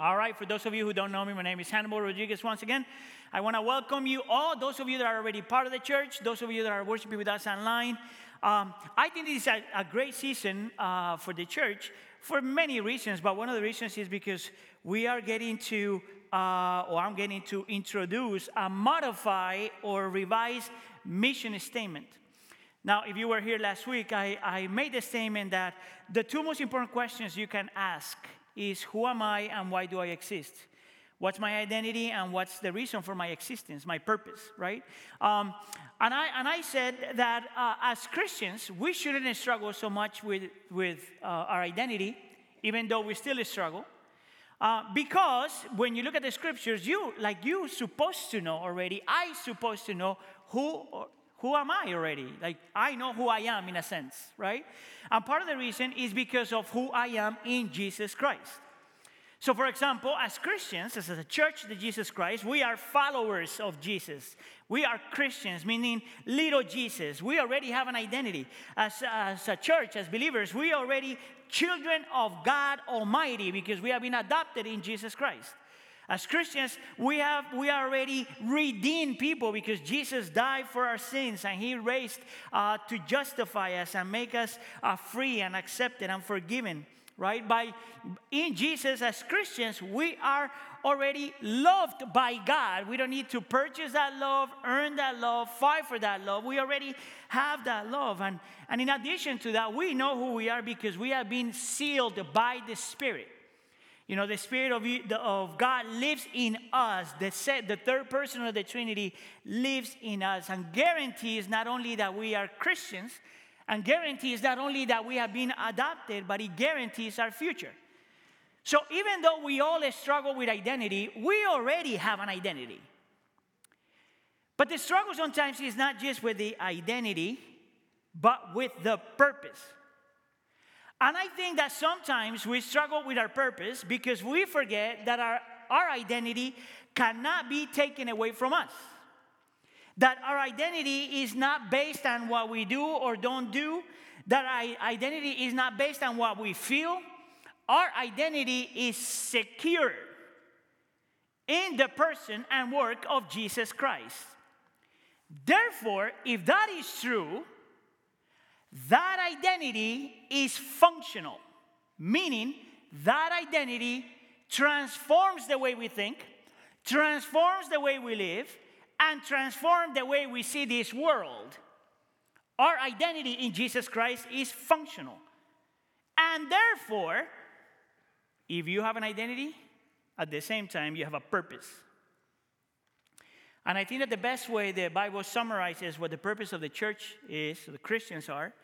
All right, for those of you who don't know me, my name is Hannibal Rodriguez once again. I want to welcome you all, those of you that are already part of the church, those of you that are worshiping with us online. Um, I think this is a, a great season uh, for the church for many reasons, but one of the reasons is because we are getting to, uh, or I'm getting to introduce a modify or revise mission statement. Now, if you were here last week, I, I made the statement that the two most important questions you can ask is who am I and why do I exist? What's my identity and what's the reason for my existence, my purpose, right? Um, and, I, and I said that uh, as Christians, we shouldn't struggle so much with, with uh, our identity, even though we still struggle. Uh, because when you look at the scriptures, you, like you supposed to know already, I supposed to know who who am I already? Like, I know who I am in a sense, right? And part of the reason is because of who I am in Jesus Christ. So, for example, as Christians, as a church of Jesus Christ, we are followers of Jesus. We are Christians, meaning little Jesus. We already have an identity. As, as a church, as believers, we are already children of God Almighty because we have been adopted in Jesus Christ. As Christians, we, have, we are already redeemed people because Jesus died for our sins and He raised uh, to justify us and make us uh, free and accepted and forgiven. Right? By in Jesus as Christians, we are already loved by God. We don't need to purchase that love, earn that love, fight for that love. We already have that love. And, and in addition to that, we know who we are because we have been sealed by the Spirit. You know, the Spirit of, of God lives in us. The, set, the third person of the Trinity lives in us and guarantees not only that we are Christians, and guarantees not only that we have been adopted, but it guarantees our future. So even though we all struggle with identity, we already have an identity. But the struggle sometimes is not just with the identity, but with the purpose. And I think that sometimes we struggle with our purpose because we forget that our, our identity cannot be taken away from us. That our identity is not based on what we do or don't do, that our identity is not based on what we feel. Our identity is secure in the person and work of Jesus Christ. Therefore, if that is true, that identity is functional, meaning that identity transforms the way we think, transforms the way we live, and transforms the way we see this world. Our identity in Jesus Christ is functional. And therefore, if you have an identity, at the same time, you have a purpose. And I think that the best way the Bible summarizes what the purpose of the church is, the Christians are,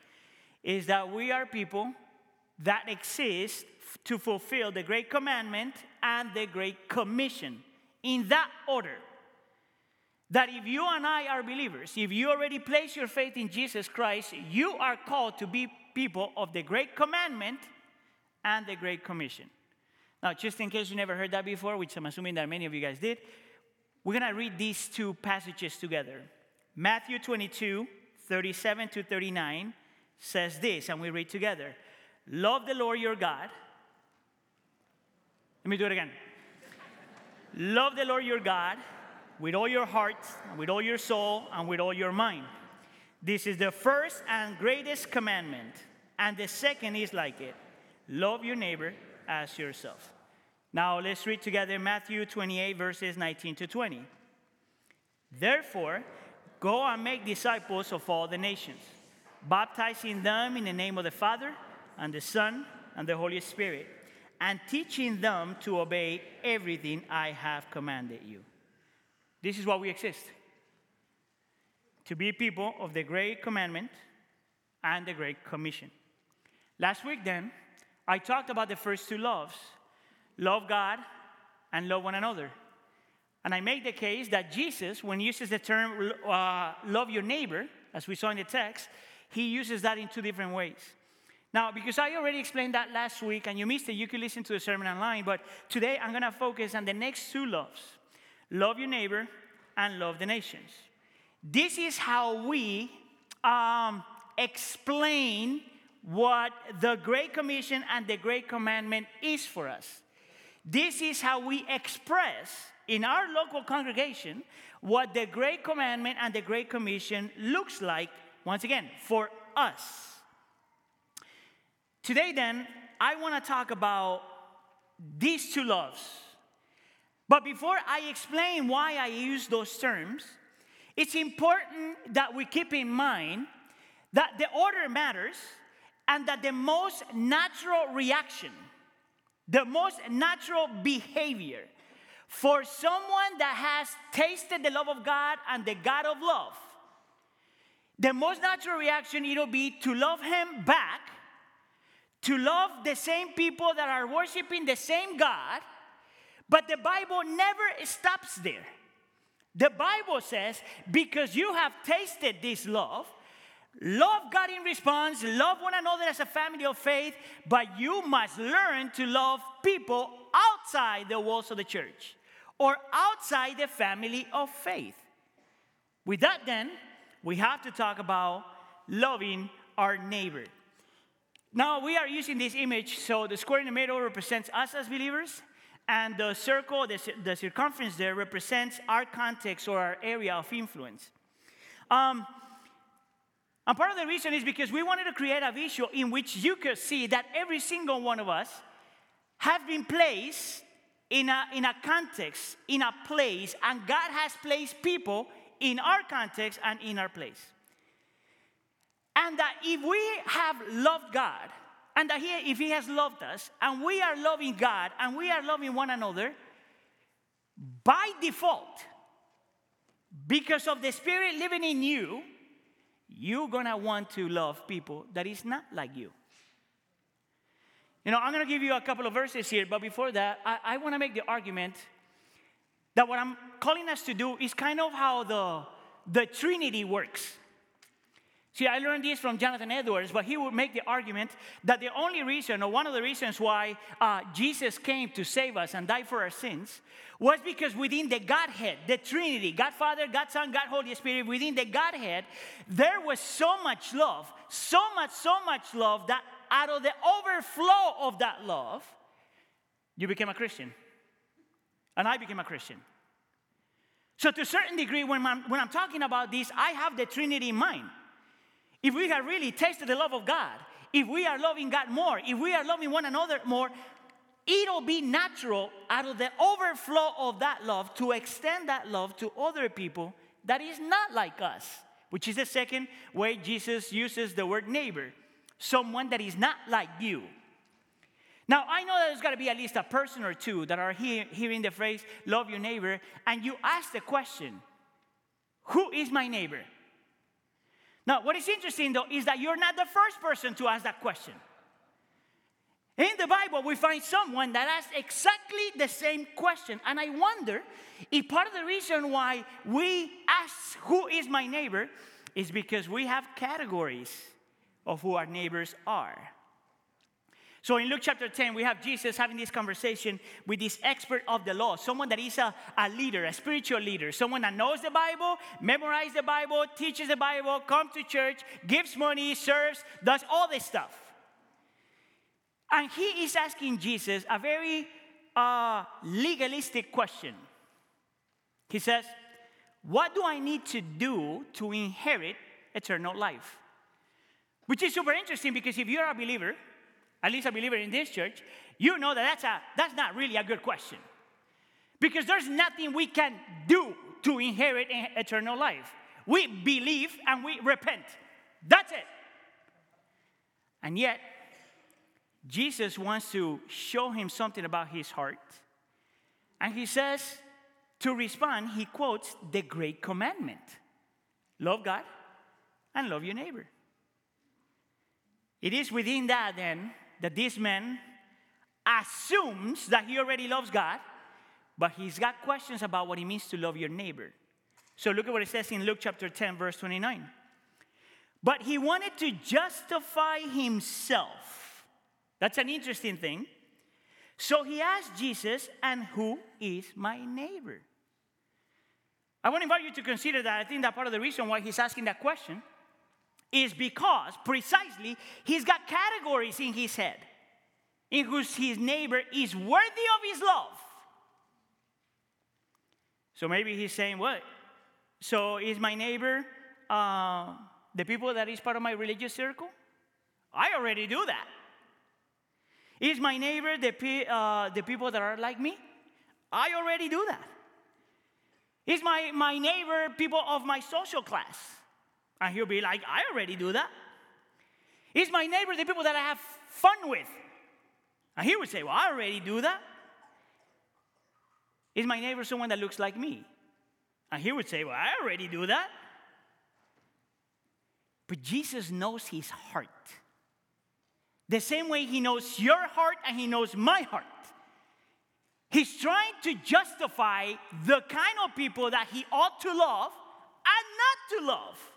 is that we are people that exist to fulfill the Great Commandment and the Great Commission in that order. That if you and I are believers, if you already place your faith in Jesus Christ, you are called to be people of the Great Commandment and the Great Commission. Now, just in case you never heard that before, which I'm assuming that many of you guys did, we're going to read these two passages together. Matthew 22, 37 to 39 says this, and we read together Love the Lord your God. Let me do it again. Love the Lord your God with all your heart, with all your soul, and with all your mind. This is the first and greatest commandment. And the second is like it love your neighbor as yourself. Now let's read together Matthew 28, verses 19 to 20. Therefore, go and make disciples of all the nations, baptizing them in the name of the Father, and the Son, and the Holy Spirit, and teaching them to obey everything I have commanded you. This is why we exist to be people of the Great Commandment and the Great Commission. Last week, then, I talked about the first two loves love God and love one another. And I make the case that Jesus, when he uses the term uh, love your neighbor, as we saw in the text, he uses that in two different ways. Now, because I already explained that last week and you missed it, you can listen to the sermon online, but today I'm going to focus on the next two loves love your neighbor and love the nations. This is how we um, explain what the Great Commission and the Great Commandment is for us. This is how we express in our local congregation what the Great Commandment and the Great Commission looks like, once again, for us. Today, then, I want to talk about these two loves. But before I explain why I use those terms, it's important that we keep in mind that the order matters and that the most natural reaction, the most natural behavior for someone that has tasted the love of God and the God of love, the most natural reaction it'll be to love him back, to love the same people that are worshiping the same God, but the Bible never stops there. The Bible says, because you have tasted this love, love God in response, love one another as a family of faith, but you must learn to love people outside the walls of the church or outside the family of faith. With that, then, we have to talk about loving our neighbor. Now, we are using this image, so the square in the middle represents us as believers, and the circle, the, the circumference there, represents our context or our area of influence. Um, and part of the reason is because we wanted to create a visual in which you could see that every single one of us have been placed in a, in a context, in a place, and God has placed people in our context and in our place. And that if we have loved God, and that he, if He has loved us, and we are loving God, and we are loving one another, by default, because of the Spirit living in you, you're gonna want to love people that is not like you. You know, I'm going to give you a couple of verses here, but before that, I, I want to make the argument that what I'm calling us to do is kind of how the, the Trinity works. See, I learned this from Jonathan Edwards, but he would make the argument that the only reason, or one of the reasons why uh, Jesus came to save us and die for our sins, was because within the Godhead, the Trinity, God Father, God Son, God Holy Spirit, within the Godhead, there was so much love, so much, so much love that out of the overflow of that love, you became a Christian. And I became a Christian. So, to a certain degree, when I'm, when I'm talking about this, I have the Trinity in mind. If we have really tasted the love of God, if we are loving God more, if we are loving one another more, it'll be natural out of the overflow of that love to extend that love to other people that is not like us, which is the second way Jesus uses the word neighbor someone that is not like you. Now, I know that there's got to be at least a person or two that are hear, hearing the phrase, love your neighbor, and you ask the question, who is my neighbor? Now, what is interesting though is that you're not the first person to ask that question. In the Bible, we find someone that asks exactly the same question. And I wonder if part of the reason why we ask, Who is my neighbor? is because we have categories of who our neighbors are. So in Luke chapter 10, we have Jesus having this conversation with this expert of the law, someone that is a, a leader, a spiritual leader, someone that knows the Bible, memorizes the Bible, teaches the Bible, comes to church, gives money, serves, does all this stuff. And he is asking Jesus a very uh, legalistic question. He says, What do I need to do to inherit eternal life? Which is super interesting because if you're a believer, at least a believer in this church, you know that that's, a, that's not really a good question. Because there's nothing we can do to inherit eternal life. We believe and we repent. That's it. And yet, Jesus wants to show him something about his heart. And he says, to respond, he quotes the great commandment love God and love your neighbor. It is within that then that this man assumes that he already loves God, but he's got questions about what it means to love your neighbor. So look at what it says in Luke chapter 10, verse 29. But he wanted to justify himself. That's an interesting thing. So he asked Jesus, And who is my neighbor? I want to invite you to consider that. I think that part of the reason why he's asking that question is because precisely he's got categories in his head. in whose his neighbor is worthy of his love. So maybe he's saying, What? So is my neighbor uh, the people that is part of my religious circle? I already do that. Is my neighbor the, uh, the people that are like me? I already do that. Is my, my neighbor people of my social class? And he'll be like, I already do that. Is my neighbor the people that I have fun with? And he would say, Well, I already do that. Is my neighbor someone that looks like me? And he would say, Well, I already do that. But Jesus knows his heart. The same way he knows your heart and he knows my heart. He's trying to justify the kind of people that he ought to love and not to love.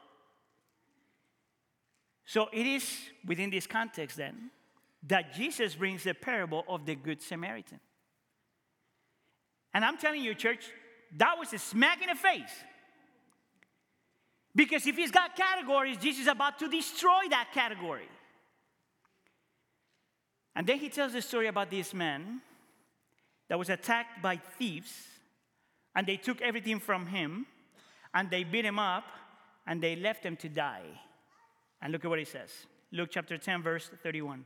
So it is within this context then that Jesus brings the parable of the Good Samaritan. And I'm telling you, church, that was a smack in the face. Because if he's got categories, Jesus is about to destroy that category. And then he tells the story about this man that was attacked by thieves, and they took everything from him, and they beat him up, and they left him to die. And look at what he says Luke chapter 10, verse 31.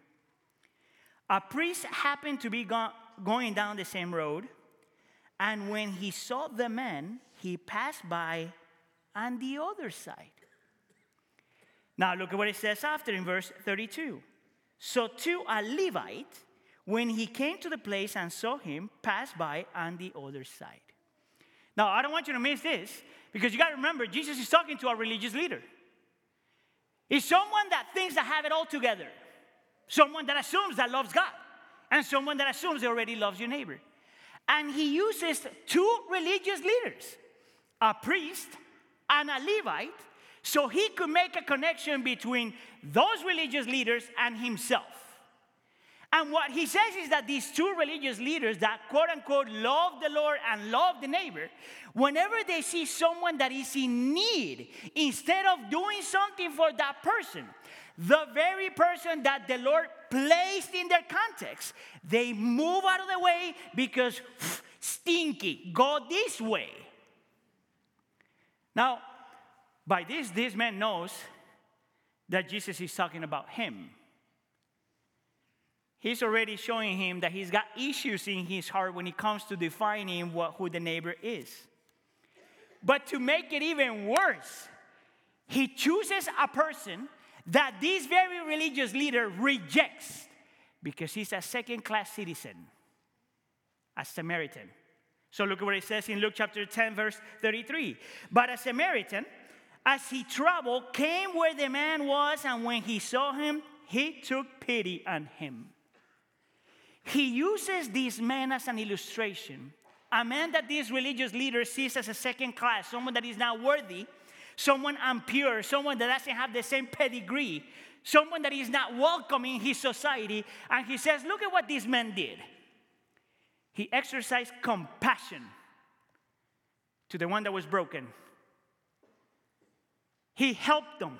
A priest happened to be go- going down the same road, and when he saw the man, he passed by on the other side. Now, look at what it says after in verse 32. So, to a Levite, when he came to the place and saw him, passed by on the other side. Now, I don't want you to miss this because you got to remember, Jesus is talking to a religious leader. He's someone that thinks that have it all together, someone that assumes that loves God, and someone that assumes they already loves your neighbor. And he uses two religious leaders, a priest and a Levite, so he could make a connection between those religious leaders and himself. And what he says is that these two religious leaders that quote unquote love the Lord and love the neighbor, whenever they see someone that is in need, instead of doing something for that person, the very person that the Lord placed in their context, they move out of the way because stinky, go this way. Now, by this, this man knows that Jesus is talking about him. He's already showing him that he's got issues in his heart when it comes to defining what, who the neighbor is. But to make it even worse, he chooses a person that this very religious leader rejects because he's a second class citizen, a Samaritan. So look at what it says in Luke chapter 10, verse 33. But a Samaritan, as he traveled, came where the man was, and when he saw him, he took pity on him. He uses this man as an illustration, a man that this religious leader sees as a second class, someone that is not worthy, someone impure, someone that doesn't have the same pedigree, someone that is not welcome in his society. And he says, Look at what this man did. He exercised compassion to the one that was broken. He helped them.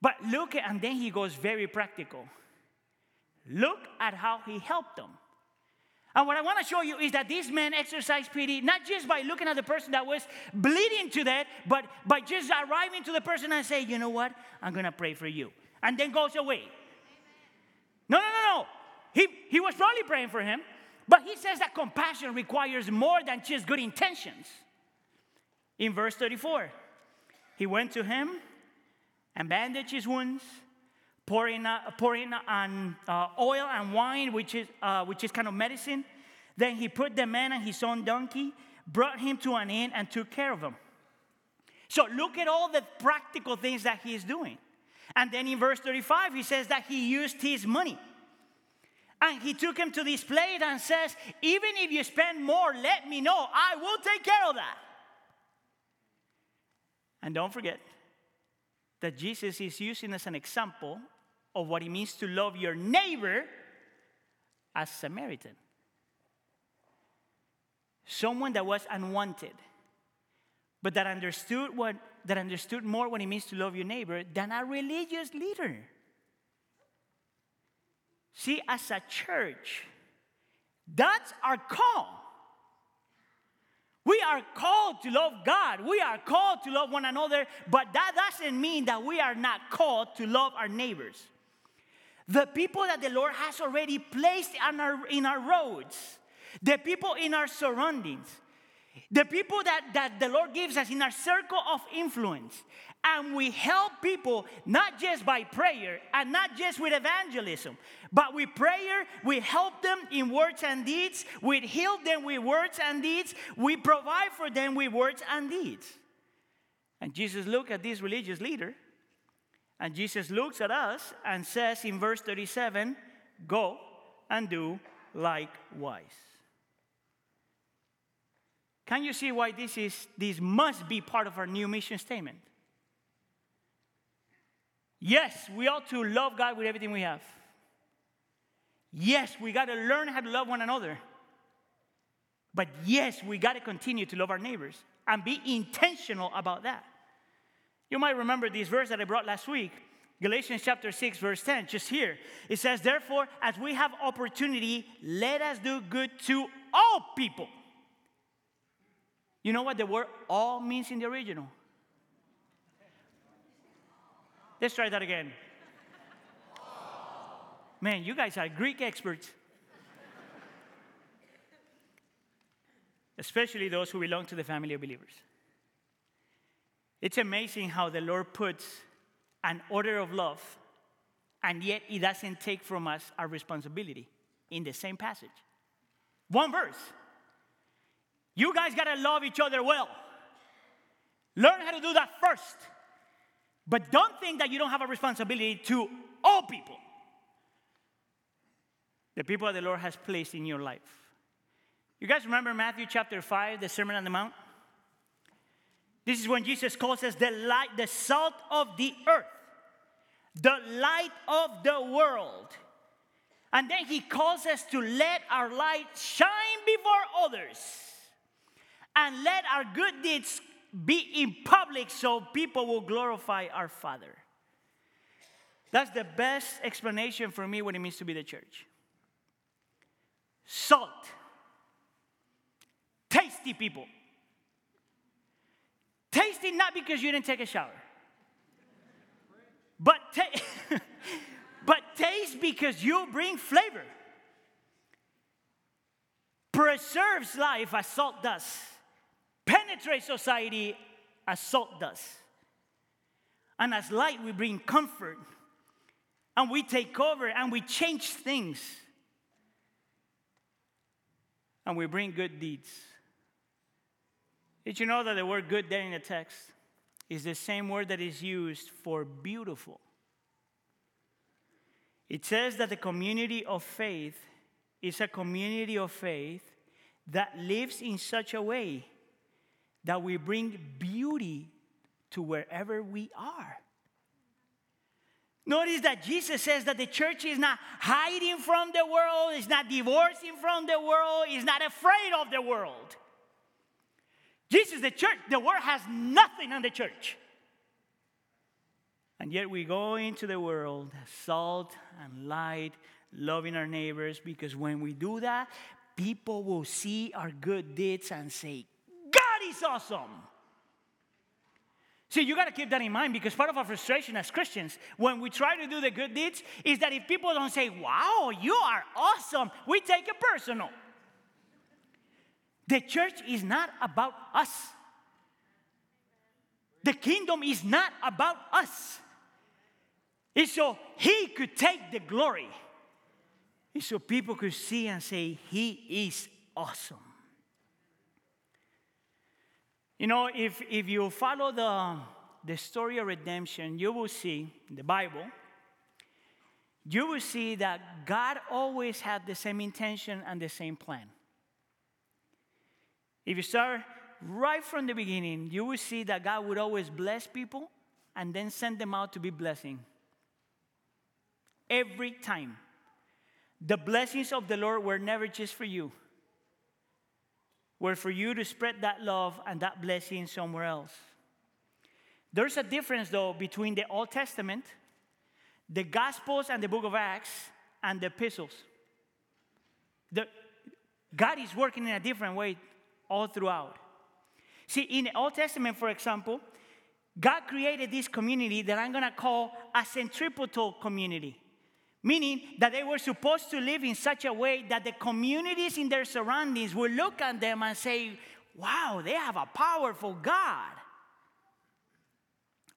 But look and then he goes very practical. Look at how he helped them. And what I want to show you is that this man exercised pity not just by looking at the person that was bleeding to death, but by just arriving to the person and say, you know what, I'm going to pray for you. And then goes away. No, no, no, no. He, he was probably praying for him, but he says that compassion requires more than just good intentions. In verse 34, he went to him and bandaged his wounds pouring, uh, pouring on uh, oil and wine, which is, uh, which is kind of medicine. Then he put the man on his own donkey, brought him to an inn, and took care of him. So look at all the practical things that he is doing. And then in verse 35, he says that he used his money. And he took him to this place and says, Even if you spend more, let me know. I will take care of that. And don't forget that Jesus is using as an example of what it means to love your neighbor as a Samaritan. Someone that was unwanted, but that understood what that understood more what it means to love your neighbor than a religious leader. See, as a church, that's our call. We are called to love God. We are called to love one another, but that doesn't mean that we are not called to love our neighbors. The people that the Lord has already placed in our, in our roads, the people in our surroundings, the people that, that the Lord gives us in our circle of influence. And we help people not just by prayer and not just with evangelism, but with prayer, we help them in words and deeds. We heal them with words and deeds. We provide for them with words and deeds. And Jesus looked at this religious leader, and Jesus looks at us and says in verse 37 Go and do likewise. Can you see why this is this must be part of our new mission statement? Yes, we ought to love God with everything we have. Yes, we got to learn how to love one another. But yes, we got to continue to love our neighbors and be intentional about that. You might remember this verse that I brought last week, Galatians chapter 6, verse 10, just here. It says, Therefore, as we have opportunity, let us do good to all people. You know what the word all means in the original? Let's try that again. Man, you guys are Greek experts. Especially those who belong to the family of believers. It's amazing how the Lord puts an order of love, and yet He doesn't take from us our responsibility in the same passage. One verse. You guys gotta love each other well. Learn how to do that first. But don't think that you don't have a responsibility to all people. The people that the Lord has placed in your life. You guys remember Matthew chapter 5, the Sermon on the Mount? This is when Jesus calls us the light, the salt of the earth, the light of the world. And then he calls us to let our light shine before others and let our good deeds be in public so people will glorify our Father. That's the best explanation for me what it means to be the church. Salt, tasty people. Tasty not because you didn't take a shower, but, ta- but taste because you bring flavor. Preserves life as salt does penetrate society as salt does. And as light, we bring comfort and we take over and we change things. And we bring good deeds. Did you know that the word good there in the text is the same word that is used for beautiful? It says that the community of faith is a community of faith that lives in such a way that we bring beauty to wherever we are. Notice that Jesus says that the church is not hiding from the world, is not divorcing from the world, is not afraid of the world. Jesus, the church, the world has nothing on the church. And yet we go into the world, salt and light, loving our neighbors, because when we do that, people will see our good deeds and say, God is awesome. See, you got to keep that in mind because part of our frustration as Christians, when we try to do the good deeds, is that if people don't say, Wow, you are awesome, we take it personal. The church is not about us, the kingdom is not about us. It's so He could take the glory, it's so people could see and say, He is awesome. You know, if, if you follow the, the story of redemption, you will see the Bible, you will see that God always had the same intention and the same plan. If you start right from the beginning, you will see that God would always bless people and then send them out to be blessing. Every time. The blessings of the Lord were never just for you were for you to spread that love and that blessing somewhere else. There's a difference, though, between the Old Testament, the Gospels, and the book of Acts, and the epistles. The, God is working in a different way all throughout. See, in the Old Testament, for example, God created this community that I'm gonna call a centripetal community, meaning that they were supposed to live in such a way that the communities in their surroundings would look at them and say, Wow, they have a powerful God.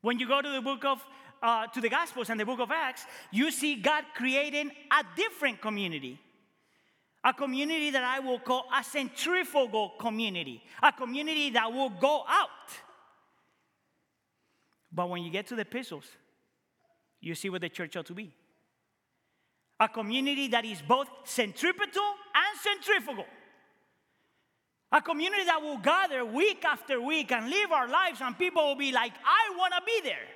When you go to the book of uh, to the Gospels and the book of Acts, you see God creating a different community. A community that I will call a centrifugal community, a community that will go out. But when you get to the epistles, you see what the church ought to be a community that is both centripetal and centrifugal. A community that will gather week after week and live our lives, and people will be like, I want to be there.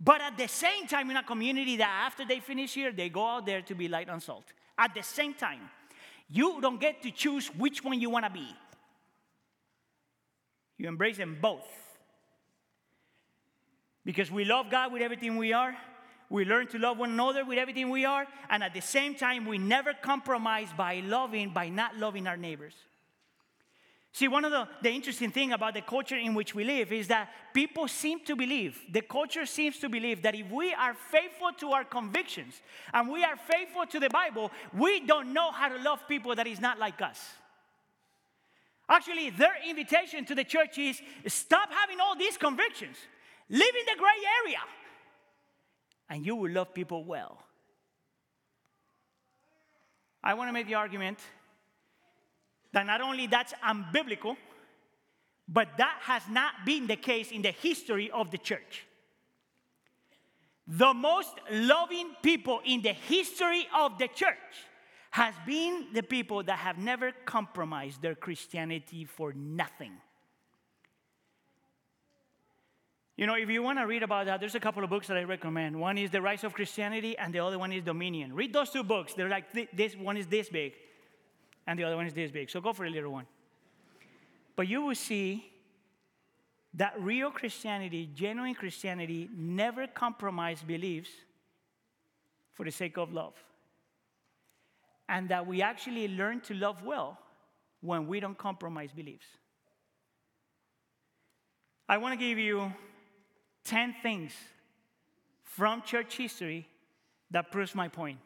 But at the same time, in a community that after they finish here, they go out there to be light and salt. At the same time, you don't get to choose which one you want to be. You embrace them both. Because we love God with everything we are, we learn to love one another with everything we are, and at the same time, we never compromise by loving, by not loving our neighbors. See, one of the, the interesting thing about the culture in which we live is that people seem to believe, the culture seems to believe that if we are faithful to our convictions and we are faithful to the Bible, we don't know how to love people that is not like us. Actually, their invitation to the church is stop having all these convictions, live in the gray area, and you will love people well. I want to make the argument that not only that's unbiblical, but that has not been the case in the history of the church. The most loving people in the history of the church has been the people that have never compromised their Christianity for nothing. You know, if you want to read about that, there's a couple of books that I recommend. One is The Rise of Christianity, and the other one is Dominion. Read those two books. They're like th- this one is this big and the other one is this big. So go for the little one. But you will see that real Christianity, genuine Christianity, never compromise beliefs for the sake of love. And that we actually learn to love well when we don't compromise beliefs. I want to give you 10 things from church history that proves my point.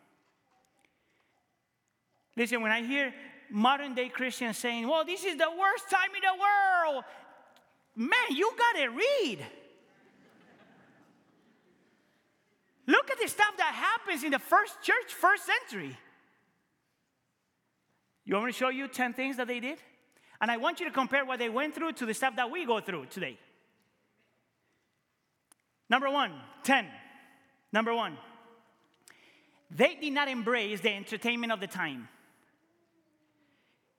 Listen, when I hear modern day Christians saying, well, this is the worst time in the world. Man, you got to read. Look at the stuff that happens in the first church, first century. You want me to show you 10 things that they did? And I want you to compare what they went through to the stuff that we go through today. Number one, 10. Number one, they did not embrace the entertainment of the time.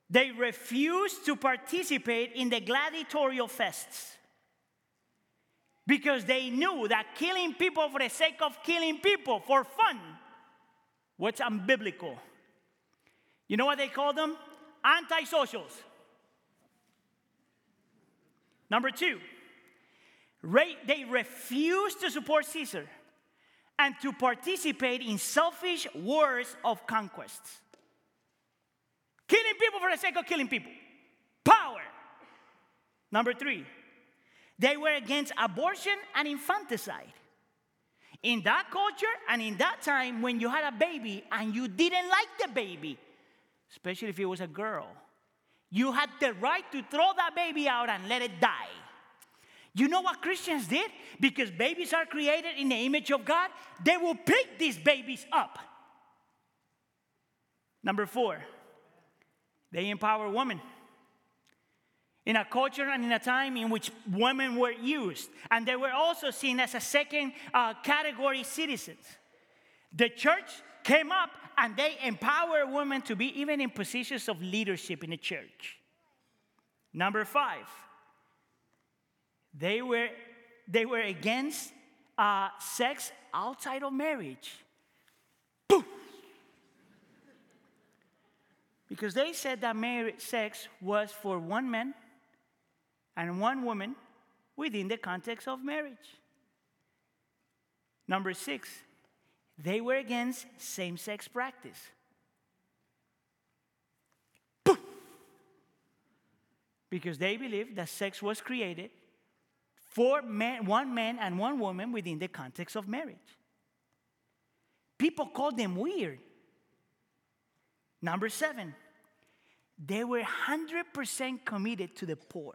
They refused to participate in the gladiatorial fests because they knew that killing people for the sake of killing people for fun was unbiblical. You know what they called them? Antisocials. Number two, they refused to support Caesar and to participate in selfish wars of conquests. Killing people for the sake of killing people. Power. Number three, they were against abortion and infanticide. In that culture and in that time, when you had a baby and you didn't like the baby, especially if it was a girl, you had the right to throw that baby out and let it die. You know what Christians did? Because babies are created in the image of God, they will pick these babies up. Number four, they empower women. In a culture and in a time in which women were used, and they were also seen as a second uh, category citizens. The church came up and they empowered women to be even in positions of leadership in the church. Number five, they were, they were against uh, sex outside of marriage. Boom! Because they said that marriage sex was for one man and one woman within the context of marriage. Number six, They were against same sex practice. Because they believed that sex was created for man, one man and one woman within the context of marriage. People called them weird. Number seven, they were 100% committed to the poor,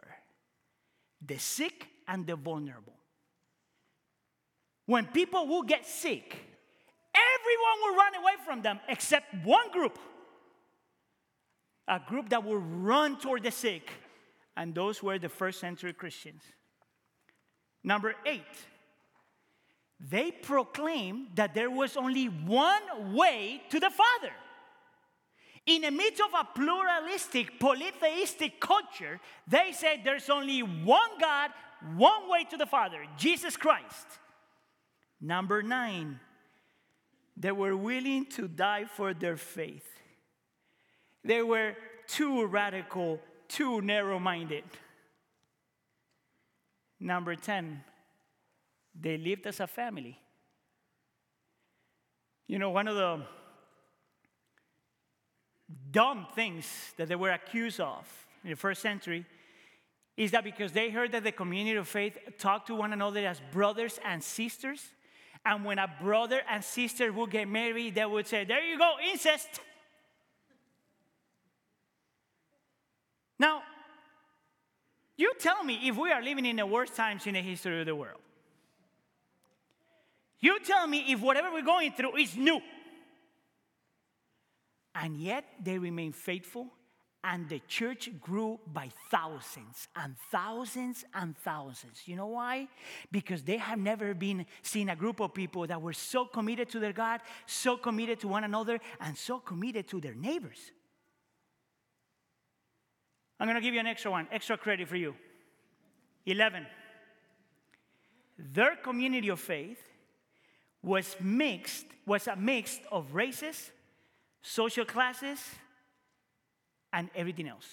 the sick, and the vulnerable. When people will get sick, everyone will run away from them except one group a group that will run toward the sick, and those were the first century Christians. Number eight, they proclaimed that there was only one way to the Father. In the midst of a pluralistic, polytheistic culture, they said there's only one God, one way to the Father, Jesus Christ. Number nine, they were willing to die for their faith. They were too radical, too narrow minded. Number 10, they lived as a family. You know, one of the dumb things that they were accused of in the first century is that because they heard that the community of faith talked to one another as brothers and sisters, and when a brother and sister would get married, they would say, There you go, incest. Now, you tell me if we are living in the worst times in the history of the world. You tell me if whatever we're going through is new. And yet they remained faithful, and the church grew by thousands and thousands and thousands. You know why? Because they have never been seen a group of people that were so committed to their God, so committed to one another, and so committed to their neighbors. I'm going to give you an extra one, extra credit for you. 11. Their community of faith was mixed, was a mix of races, social classes, and everything else.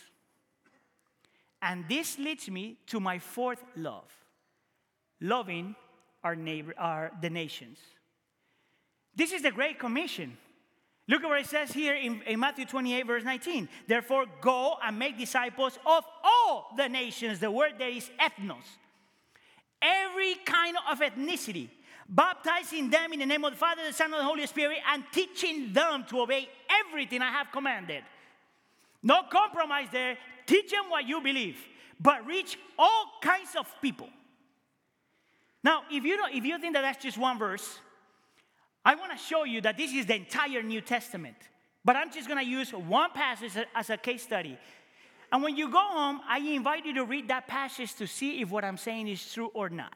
And this leads me to my fourth love loving our neighbor, our, the nations. This is the Great Commission. Look at what it says here in, in, Matthew 28, verse 19. Therefore, go and make disciples of all the nations. The word there is ethnos. Every kind of ethnicity, baptizing them in the name of the Father, the Son, and the Holy Spirit, and teaching them to obey everything I have commanded. No compromise there. Teach them what you believe, but reach all kinds of people. Now, if you, don't, if you think that that's just one verse, I want to show you that this is the entire New Testament, but I'm just going to use one passage as a case study. And when you go home, I invite you to read that passage to see if what I'm saying is true or not.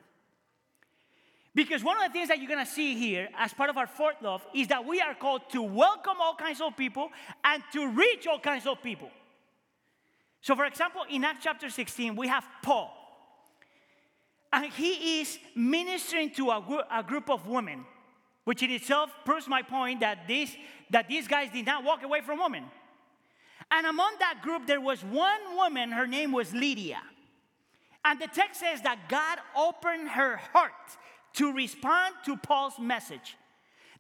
Because one of the things that you're going to see here as part of our fourth love is that we are called to welcome all kinds of people and to reach all kinds of people. So, for example, in Acts chapter 16, we have Paul. And he is ministering to a, a group of women which in itself proves my point that, this, that these guys did not walk away from women. And among that group, there was one woman, her name was Lydia. And the text says that God opened her heart to respond to Paul's message.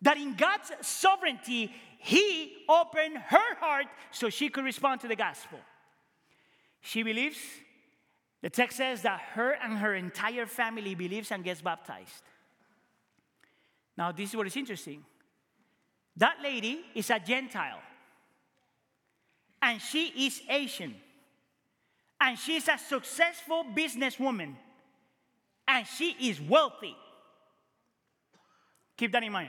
That in God's sovereignty, He opened her heart so she could respond to the gospel. She believes, the text says that her and her entire family believes and gets baptized. Now, this is what is interesting. That lady is a Gentile, and she is Asian, and she's a successful businesswoman, and she is wealthy. Keep that in mind.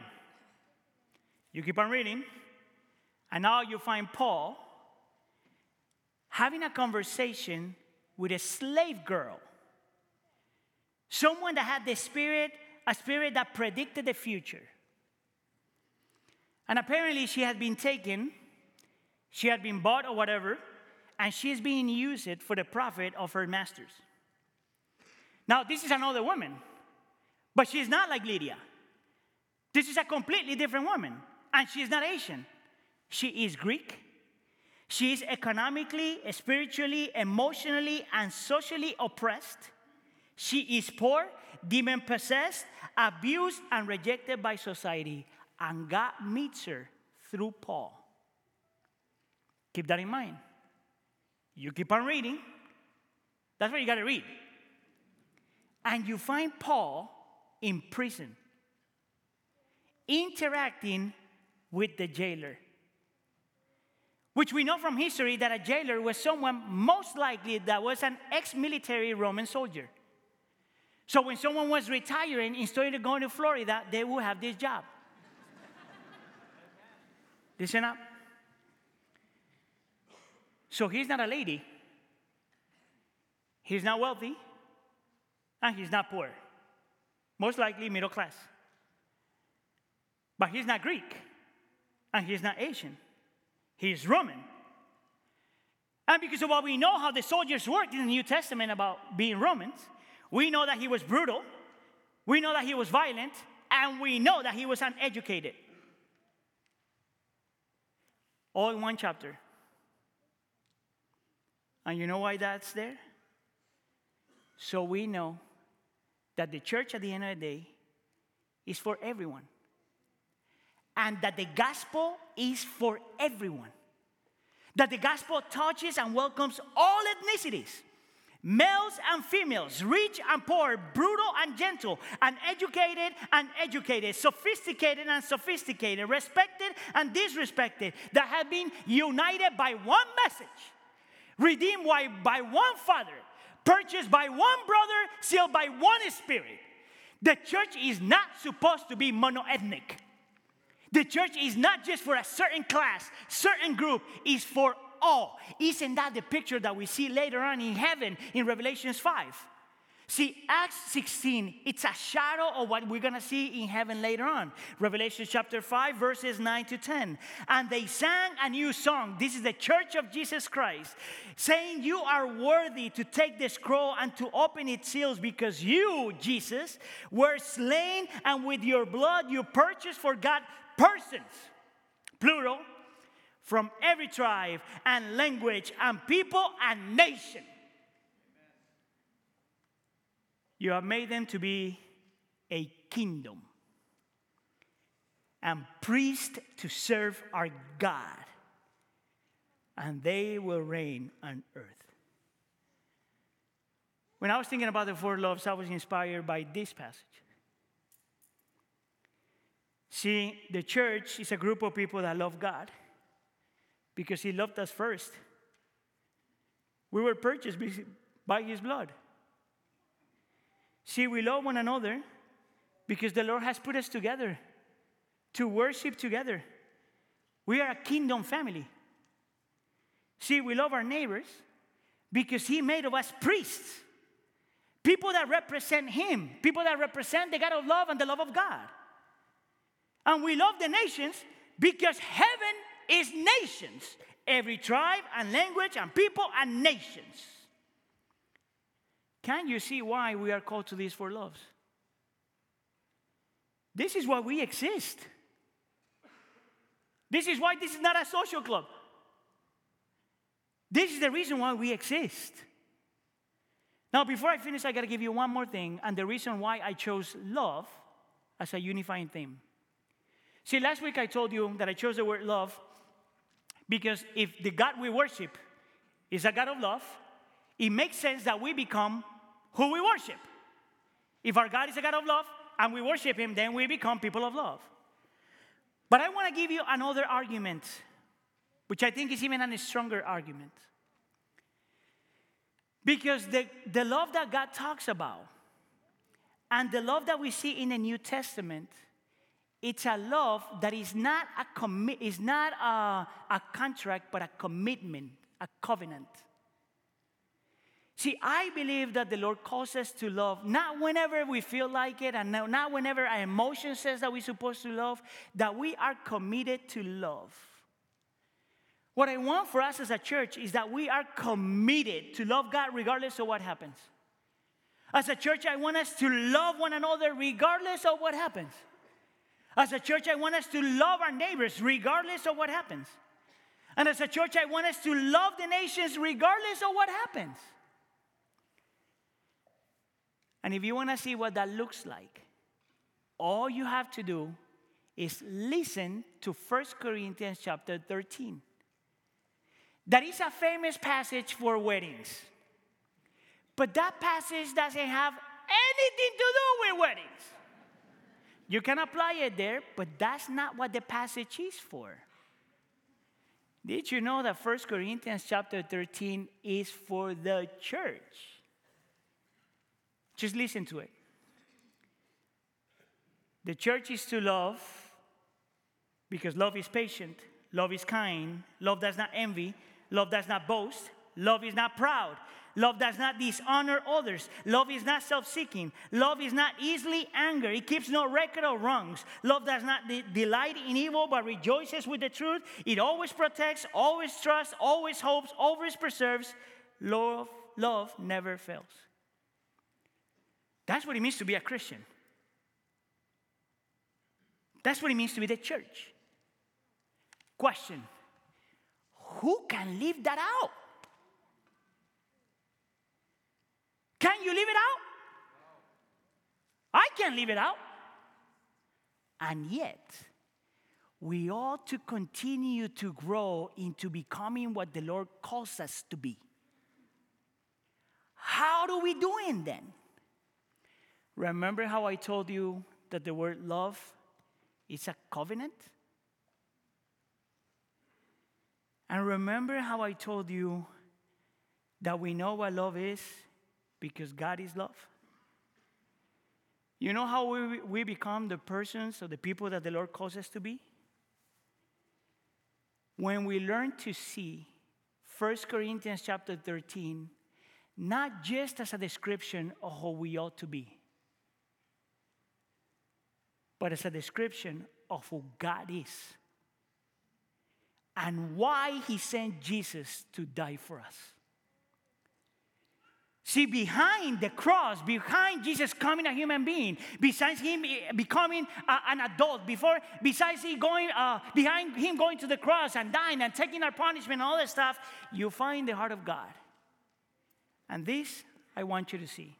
You keep on reading, and now you find Paul having a conversation with a slave girl, someone that had the spirit a spirit that predicted the future. And apparently, she had been taken, she had been bought or whatever, and she's being used for the profit of her masters. Now, this is another woman, but she's not like Lydia. This is a completely different woman, and she is not Asian. She is Greek. She is economically, spiritually, emotionally, and socially oppressed. She is poor, demon possessed, abused, and rejected by society. and God meets her through Paul. Keep that in mind. You keep on reading. That's what you got to read. And you find Paul in prison, interacting with the jailer. Which we know from history that a jailer was someone most likely that was an ex military Roman soldier. So when someone was retiring, instead of going to Florida, they would have this job. Listen up. So he's not a lady, he's not wealthy, and he's not poor. Most likely middle class. But he's not Greek, and he's not Asian. He's Roman. And because of what we know how the soldiers worked in the New Testament about being Romans, we know that he was brutal, we know that he was violent, and we know that he was uneducated. All in one chapter. And you know why that's there? So we know that the church at the end of the day is for everyone. And that the gospel is for everyone. That the gospel touches and welcomes all ethnicities males and females, rich and poor, brutal and gentle, uneducated and educated, sophisticated and sophisticated, respected and disrespected, that have been united by one message redeemed by, by one Father, purchased by one brother, sealed by one Spirit. The church is not supposed to be monoethnic. The church is not just for a certain class, certain group, it's for all. Isn't that the picture that we see later on in heaven in Revelations 5? See, Acts 16, it's a shadow of what we're gonna see in heaven later on. Revelation chapter 5, verses 9 to 10. And they sang a new song. This is the church of Jesus Christ, saying, You are worthy to take the scroll and to open its seals because you, Jesus, were slain, and with your blood you purchased for God persons, plural, from every tribe and language and people and nation. You have made them to be a kingdom and priests to serve our God, and they will reign on earth. When I was thinking about the four loves, I was inspired by this passage. See, the church is a group of people that love God because He loved us first. We were purchased by His blood. See, we love one another because the Lord has put us together to worship together. We are a kingdom family. See, we love our neighbors because He made of us priests, people that represent Him, people that represent the God of love and the love of God. And we love the nations because heaven is nations, every tribe and language and people and nations. Can you see why we are called to these four loves? This is why we exist. This is why this is not a social club. This is the reason why we exist. Now, before I finish, I got to give you one more thing, and the reason why I chose love as a unifying theme. See, last week I told you that I chose the word love because if the God we worship is a God of love, it makes sense that we become who we worship. If our God is a God of love and we worship Him, then we become people of love. But I want to give you another argument, which I think is even a stronger argument. Because the, the love that God talks about and the love that we see in the New Testament, it's a love that is not a is not a, a contract, but a commitment, a covenant. See, I believe that the Lord calls us to love, not whenever we feel like it and not whenever our emotion says that we're supposed to love, that we are committed to love. What I want for us as a church is that we are committed to love God regardless of what happens. As a church, I want us to love one another regardless of what happens. As a church, I want us to love our neighbors regardless of what happens. And as a church, I want us to love the nations regardless of what happens. And if you want to see what that looks like, all you have to do is listen to 1 Corinthians chapter 13. That is a famous passage for weddings. But that passage doesn't have anything to do with weddings. You can apply it there, but that's not what the passage is for. Did you know that 1 Corinthians chapter 13 is for the church? Just listen to it. The church is to love because love is patient, love is kind, love does not envy, love does not boast, love is not proud, love does not dishonor others, love is not self seeking, love is not easily angered, it keeps no record of wrongs, love does not de- delight in evil but rejoices with the truth, it always protects, always trusts, always hopes, always preserves. Love, love never fails. That's what it means to be a Christian. That's what it means to be the church. Question Who can leave that out? Can you leave it out? I can't leave it out. And yet, we ought to continue to grow into becoming what the Lord calls us to be. How do we do it then? Remember how I told you that the word love is a covenant? And remember how I told you that we know what love is because God is love? You know how we, we become the persons or the people that the Lord calls us to be? When we learn to see 1 Corinthians chapter 13, not just as a description of how we ought to be, but as a description of who God is and why He sent Jesus to die for us. See, behind the cross, behind Jesus coming a human being, besides him eh, becoming an adult, before, besides he going, uh, behind him going to the cross and dying and taking our punishment and all that stuff, you find the heart of God. And this I want you to see.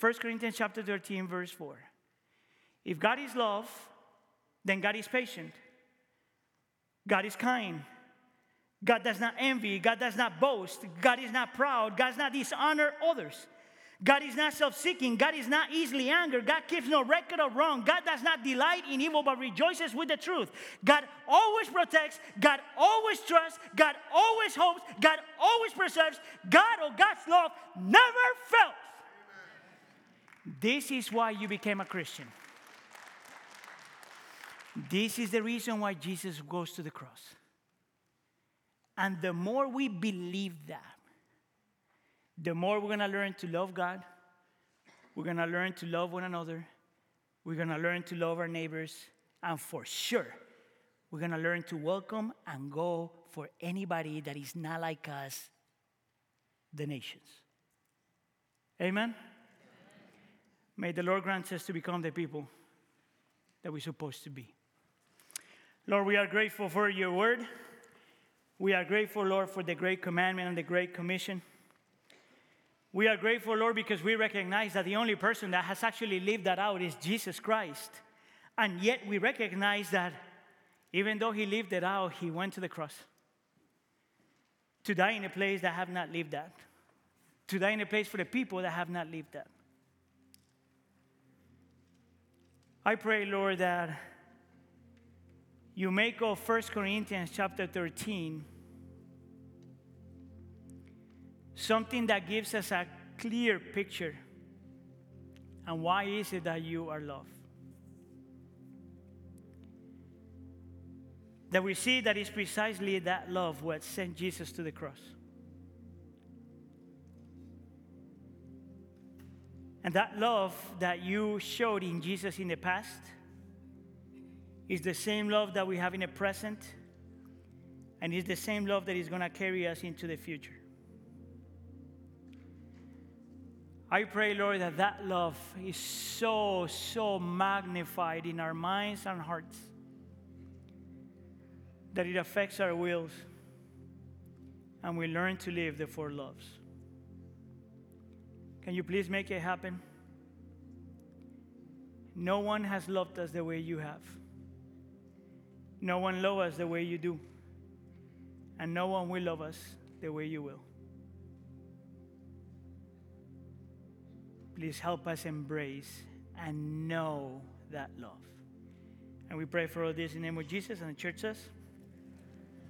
1 Corinthians chapter 13, verse 4. If God is love, then God is patient. God is kind. God does not envy. God does not boast. God is not proud. God does not dishonor others. God is not self seeking. God is not easily angered. God keeps no record of wrong. God does not delight in evil but rejoices with the truth. God always protects. God always trusts. God always hopes. God always preserves. God or God's love never fails. This is why you became a Christian. This is the reason why Jesus goes to the cross. And the more we believe that, the more we're gonna learn to love God, we're gonna learn to love one another, we're gonna learn to love our neighbors, and for sure, we're gonna learn to welcome and go for anybody that is not like us, the nations. Amen? May the Lord grant us to become the people that we're supposed to be. Lord, we are grateful for your word. We are grateful, Lord, for the great commandment and the great commission. We are grateful, Lord, because we recognize that the only person that has actually lived that out is Jesus Christ. And yet we recognize that even though he lived it out, he went to the cross to die in a place that have not lived that, to die in a place for the people that have not lived that. I pray, Lord, that you make of 1 Corinthians chapter 13 something that gives us a clear picture. And why is it that you are loved? That we see that it's precisely that love what sent Jesus to the cross. And that love that you showed in Jesus in the past is the same love that we have in the present, and is the same love that is going to carry us into the future. I pray, Lord, that that love is so, so magnified in our minds and hearts that it affects our wills and we learn to live the four loves. Can you please make it happen? No one has loved us the way you have. No one loves us the way you do, and no one will love us the way you will. Please help us embrace and know that love. And we pray for all this in the name of Jesus, and the church says,